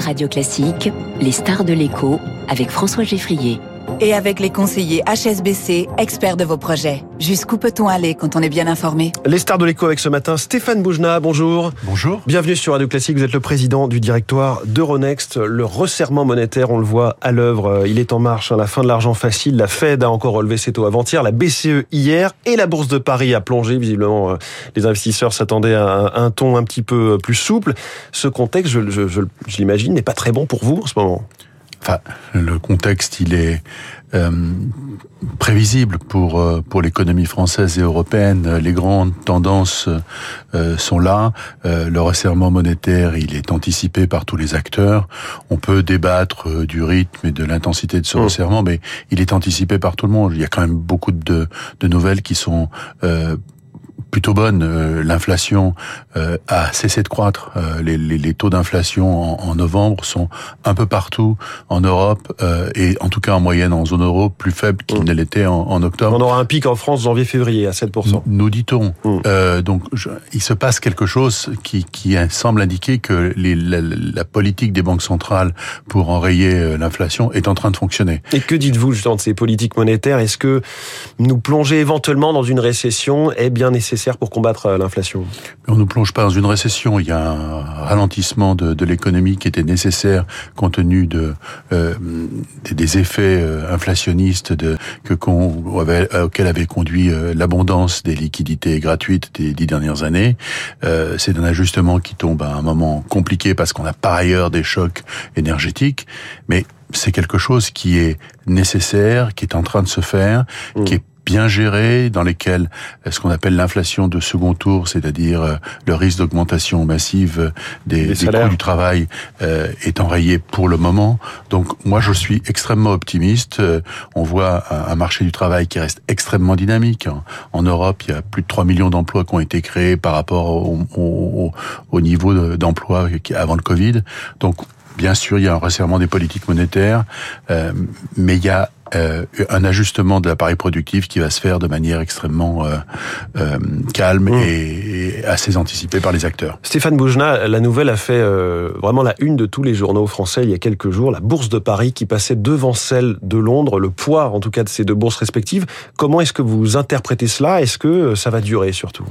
Radio Classique, les stars de l'écho avec François Geffrier et avec les conseillers HSBC, experts de vos projets. Jusqu'où peut-on aller quand on est bien informé? Les stars de l'écho avec ce matin, Stéphane Boujna, bonjour. Bonjour. Bienvenue sur Radio Classique, vous êtes le président du directoire d'Euronext. Le resserrement monétaire, on le voit à l'œuvre, il est en marche. Hein. La fin de l'argent facile, la Fed a encore relevé ses taux avant-hier, la BCE hier et la Bourse de Paris a plongé. Visiblement, euh, les investisseurs s'attendaient à un ton un petit peu plus souple. Ce contexte, je, je, je, je l'imagine, n'est pas très bon pour vous en ce moment. Enfin, le contexte, il est euh, prévisible pour euh, pour l'économie française et européenne. Les grandes tendances euh, sont là. Euh, le resserrement monétaire, il est anticipé par tous les acteurs. On peut débattre euh, du rythme et de l'intensité de ce mmh. resserrement, mais il est anticipé par tout le monde. Il y a quand même beaucoup de, de nouvelles qui sont plutôt bonne. Euh, l'inflation euh, a cessé de croître. Euh, les, les, les, taux d'inflation en, en, novembre sont un peu partout en Europe et en tout cas en moyenne en zone euro plus faibles qu'ils mmh. ne l'étaient en, en, octobre. On aura un pic en France janvier-février à 7%. Nous dit-on. Mmh. donc je, il se passe quelque chose qui, qui semble indiquer que les, la, la, politique des banques centrales pour enrayer l'inflation est en train de fonctionner. Et que dites-vous justement de ces politiques monétaires? Est-ce que nous plonger éventuellement dans une récession? Est bien nécessaire pour combattre euh, l'inflation On ne plonge pas dans une récession. Il y a un ralentissement de, de l'économie qui était nécessaire compte tenu de, euh, des, effets euh, inflationnistes de, que qu'on avait, auxquels avait conduit l'abondance des liquidités gratuites des dix dernières années. Euh, c'est un ajustement qui tombe à un moment compliqué parce qu'on a par ailleurs des chocs énergétiques, mais c'est quelque chose qui est nécessaire, qui est en train de se faire, mmh. qui est bien gérés, dans lesquels euh, ce qu'on appelle l'inflation de second tour, c'est-à-dire euh, le risque d'augmentation massive euh, des, des, des coûts du travail, euh, est enrayé pour le moment. Donc moi, je suis extrêmement optimiste. On voit un, marché du travail qui reste extrêmement dynamique. En Europe, il y a plus de 3 millions d'emplois qui ont été créés par rapport au, au, au niveau d'emploi avant le Covid. Donc Bien sûr, il y a un resserrement des politiques monétaires, euh, mais il y a euh, un ajustement de l'appareil productif qui va se faire de manière extrêmement euh, euh, calme mmh. et, et, assez anticipée par les acteurs. Stéphane Boujna, la nouvelle a fait vraiment la une de tous les journaux français il y a quelques jours, la bourse de Paris qui passait devant celle de Londres, le poids en tout cas de ces deux bourses respectives. Comment est-ce que vous interprétez cela? Est-ce que ça va durer surtout?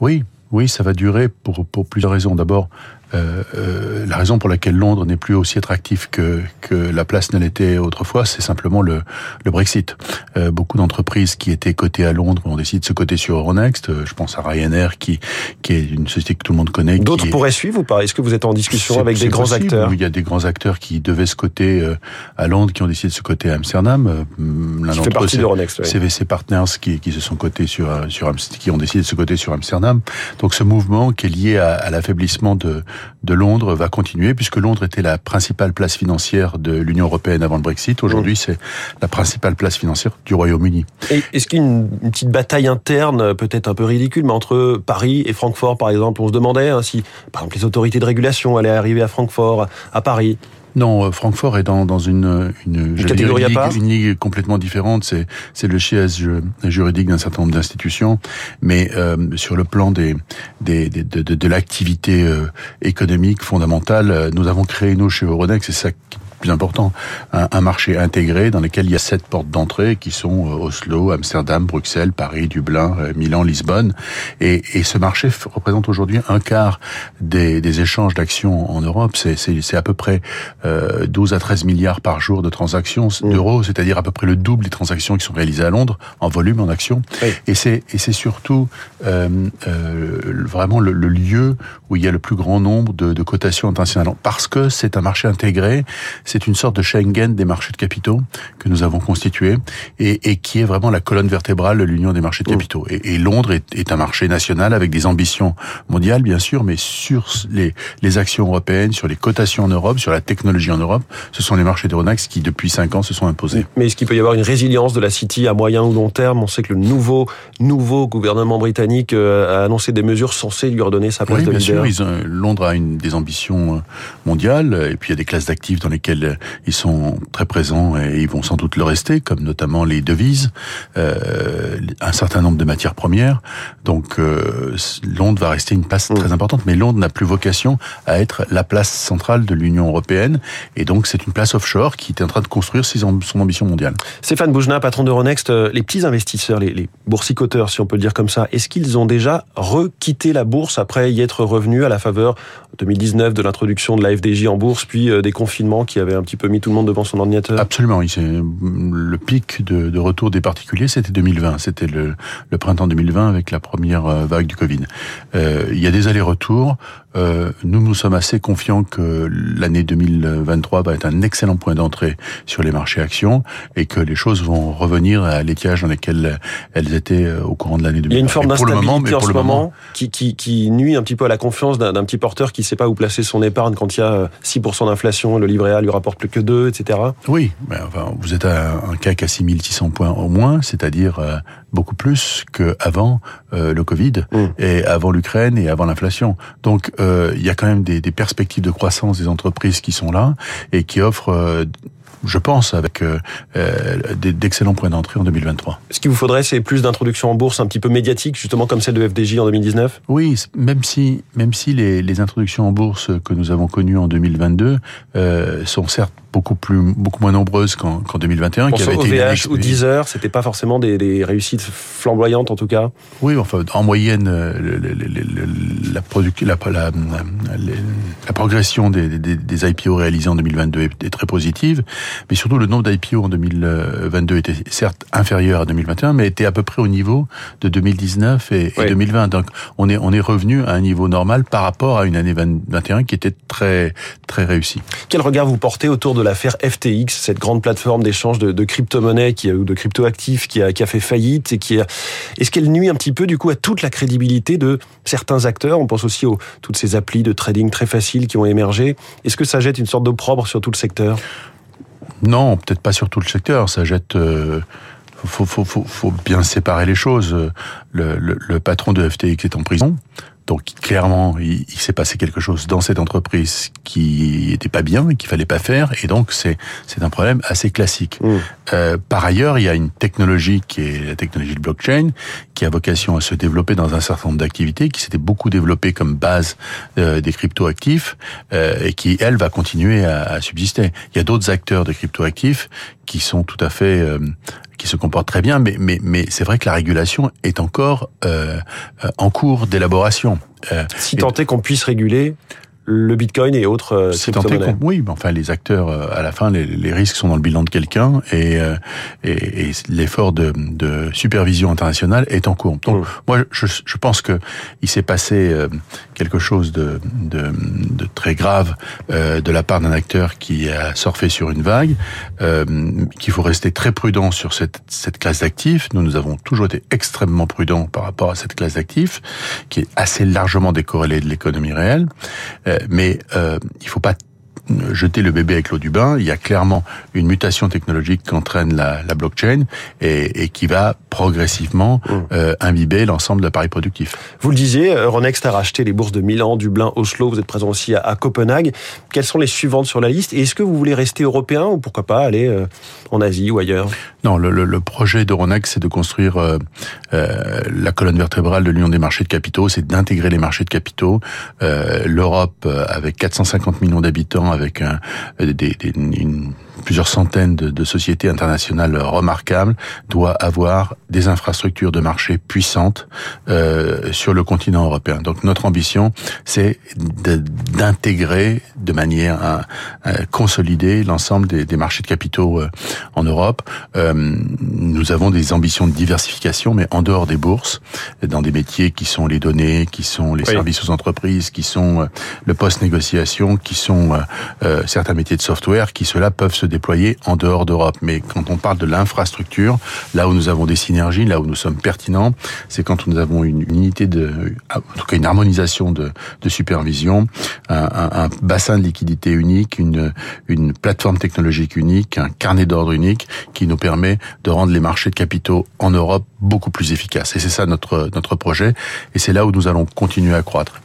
Oui, oui, ça va durer pour, pour plusieurs raisons. D'abord, euh, euh, la raison pour laquelle Londres n'est plus aussi attractif que, que la place ne l'était autrefois, c'est simplement le, le Brexit. Euh, beaucoup d'entreprises qui étaient cotées à Londres ont décidé de se coter sur Euronext. Euh, je pense à Ryanair, qui, qui est une société que tout le monde connaît. D'autres pourraient est... suivre ou pas? Est-ce que vous êtes en discussion avec des grands possible. acteurs? Il y a des grands acteurs qui devaient se coter euh, à Londres, qui ont décidé de se coter à Amsterdam. L'un d'entre eux, c'est oui. CVC Partners, qui, qui se sont cotés sur, sur, qui ont décidé de se coter sur Amsterdam. Donc ce mouvement qui est lié à, à l'affaiblissement de, de Londres va continuer puisque Londres était la principale place financière de l'Union européenne avant le Brexit. Aujourd'hui, mmh. c'est la principale place financière du Royaume-Uni. Est-ce qu'il y a une, une, petite bataille interne, peut-être un peu ridicule, mais entre Paris et Francfort, par exemple On se demandait hein, si, par exemple, les autorités de régulation allaient arriver à Francfort, à Paris. Non, euh, Francfort est dans, dans une, une, une catégorie dire, une, ligue, une ligue complètement différente. C'est, c'est le siège juridique d'un certain nombre d'institutions, mais euh, sur le plan des, des, des de, de, de l'activité euh, économique fondamentale, euh, nous avons créé nous chez Euronext, c'est ça qui plus important, un, un, marché intégré dans lequel il y a sept portes d'entrée qui sont euh, Oslo, Amsterdam, Bruxelles, Paris, Dublin, euh, Milan, Lisbonne. Et, et ce marché représente aujourd'hui un quart des, des échanges d'actions en Europe. C'est à peu près euh, 12 à 13 milliards par jour de transactions mmh. d'euros, c'est-à-dire à peu près le double des transactions qui sont réalisées à Londres en volume, en actions. Oui. Et c'est surtout euh, euh, vraiment le, le, lieu où il y a le plus grand nombre de, de cotations internationales. Parce que c'est un marché intégré, c'est une sorte de Schengen des marchés de capitaux que nous avons constitué et, et qui est vraiment la colonne vertébrale de l'Union des marchés de capitaux. Et, et Londres est, est, un marché national avec des ambitions mondiales, bien sûr, mais sur les, les actions européennes, sur les cotations en Europe, sur la technologie en Europe, ce sont les marchés d'Euronext qui, depuis cinq ans, se sont imposés. Mais est-ce qu'il peut y avoir une résilience de la City à moyen ou long terme? On sait que le nouveau, nouveau gouvernement britannique euh, a annoncé des mesures censées lui redonner sa place oui, de bien leader. Sûr, ils ont, Londres a une, des ambitions euh, mondiales, et puis il y a des classes d'actifs dans lesquelles ils, ils sont très présents et ils vont sans doute le rester, comme notamment les devises, euh, un certain nombre de matières premières. Donc euh, Londres va rester une place très mm. importante, mais Londres n'a plus vocation à être la place centrale de l'Union européenne, et donc c'est une place offshore qui est en train de construire son ambition mondiale. Stéphane Boujna, patron d'Euronext, euh, les petits investisseurs, les, les boursicoteurs, si on peut le dire comme ça, est-ce qu'ils ont déjà requitté la bourse après y être revenus à la faveur 2019 de l'introduction de la FDJ en bourse, puis euh, des confinements qui avaient un petit peu mis tout le monde devant son ordinateur Absolument, le pic de, retour des particuliers, c'était 2020, c'était le, printemps 2020 avec la première euh, vague du Covid. Euh, il y a des allers-retours. Euh, nous nous sommes assez confiants que l'année 2023 va être un excellent point d'entrée sur les marchés actions et que les choses vont revenir à l'étiage dans lesquels elles étaient au courant de l'année 2023. Il y a une forme d'instabilité en ce moment, qui, qui, qui, nuit un petit peu à la confiance d'un petit porteur qui ne sait pas où placer son épargne quand il y a 6% d'inflation, le livret A lui rapporte plus que 2, etc. Oui, mais enfin, vous êtes à un CAC à 6600 points au moins, c'est-à-dire euh, beaucoup plus qu'avant euh, le Covid mm. et avant l'Ukraine et avant l'inflation. Donc euh, il y a quand même des, des, perspectives de croissance des entreprises qui sont là et qui offrent euh, je pense, avec euh, euh d'excellents points d'entrée en 2023. Ce qu'il vous faudrait, c'est plus d'introduction en bourse un petit peu médiatique, justement comme celle de FDJ en 2019 Oui, même si, même si les, les introductions en bourse que nous avons connues en 2022 euh, sont certes beaucoup plus beaucoup moins nombreuses qu'en qu 2021 qui avait été ou Deezer c'était pas forcément des, des, réussites flamboyantes en tout cas? Oui enfin en moyenne le, la, la, la, la, progression des, des, des, IPO réalisés en 2022 est, est très positive mais surtout le nombre d'IPO en 2022 était certes inférieur à 2021 mais était à peu près au niveau de 2019 et, et 2020 donc on est on est revenu à un niveau normal par rapport à une année 2021 qui était très très réussie. Quel regard vous portez autour de l'affaire FTX, cette grande plateforme d'échange de, de crypto-monnaies qui, ou de crypto-actifs qui a, qui a fait faillite et qui est-ce qu'elle nuit un petit peu du coup à toute la crédibilité de certains acteurs? On pense aussi aux toutes ces applis de trading très faciles qui ont émergé. Est-ce que ça jette une sorte d'opprobre sur tout le secteur? Non, peut-être pas sur tout le secteur. Ça jette. Euh faut, bien séparer les choses. Le, le, le, patron de FTX est en prison. Donc clairement, il, il s'est passé quelque chose dans cette entreprise qui était pas bien et qu'il fallait pas faire, et donc c'est c'est un problème assez classique. Mmh. Euh, par ailleurs, il y a une technologie qui est la technologie de blockchain, qui a vocation à se développer dans un certain nombre d'activités, qui s'était beaucoup développée comme base euh, des cryptoactifs euh, et qui elle va continuer à, à subsister. Il y a d'autres acteurs de cryptoactifs qui sont tout à fait euh, qui se comportent très bien, mais mais mais c'est vrai que la régulation est encore euh, en cours d'élaboration. Euh, si tant est qu'on puisse réguler le Bitcoin et autres euh, crypto-monnaies. Oui, mais enfin les acteurs, euh, à la fin, les, les, risques sont dans le bilan de quelqu'un et, euh, et, et l'effort de, de, supervision internationale est en cours. Donc, mmh. moi, je, je, pense que il s'est passé quelque chose de, de, de très grave de la part d'un acteur qui a surfé sur une vague, qu'il faut rester très prudent sur cette, cette classe d'actifs. Nous, nous avons toujours été extrêmement prudents par rapport à cette classe d'actifs, qui est assez largement décorrélée de l'économie réelle. Euh, mais euh, il faut pas jeter le bébé avec l'eau du bain. Il y a clairement une mutation technologique qu'entraîne la, la blockchain et, et, qui va progressivement mmh. euh, imbiber l'ensemble de l'appareil productif. Vous le disiez, Euronext a racheté les bourses de Milan, Dublin, Oslo. Vous êtes présent aussi à, à Copenhague. Quelles sont les suivantes sur la liste? Et est-ce que vous voulez rester européen ou pourquoi pas aller euh, en Asie ou ailleurs? Non, le, le, le projet d'Euronext, c'est de construire euh, la colonne vertébrale de l'Union des marchés de capitaux, c'est d'intégrer les marchés de capitaux. L'Europe, avec 450 millions d'habitants, avec un, des, des, une, plusieurs centaines de, de, sociétés internationales remarquables, doit avoir des infrastructures de marché puissantes euh, sur le continent européen. Donc notre ambition, c'est d'intégrer de, manière à, à consolider l'ensemble des, des, marchés de capitaux euh, en Europe. Euh, nous avons des ambitions de diversification, mais en dehors des bourses, dans des métiers qui sont les données, qui sont les oui. services aux entreprises, qui sont euh, le post-négociation, qui sont euh, euh, certains métiers de software, qui cela peuvent se déployer en dehors d'Europe. Mais quand on parle de l'infrastructure, là où nous avons des synergies, là où nous sommes pertinents, c'est quand nous avons une, unité de, en tout cas une harmonisation de, supervision, un, bassin de liquidité unique, une, une plateforme technologique unique, un carnet d'ordre unique qui nous permet de rendre les marchés de capitaux en Europe beaucoup plus efficaces. Et c'est ça notre, notre projet. Et c'est là où nous allons continuer à croître.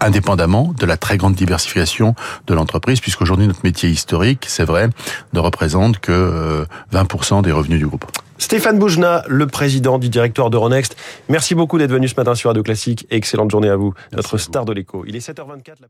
Indépendamment de la très grande diversification de l'entreprise, puisqu'aujourd'hui notre métier historique, c'est vrai, ne représente que 20% des revenus du groupe. Stéphane Boujna, le président du directoire d'Euronext. Merci beaucoup d'être venu ce matin sur Radio Classique et excellente journée à vous, notre star de l'écho. Il est 7h24. La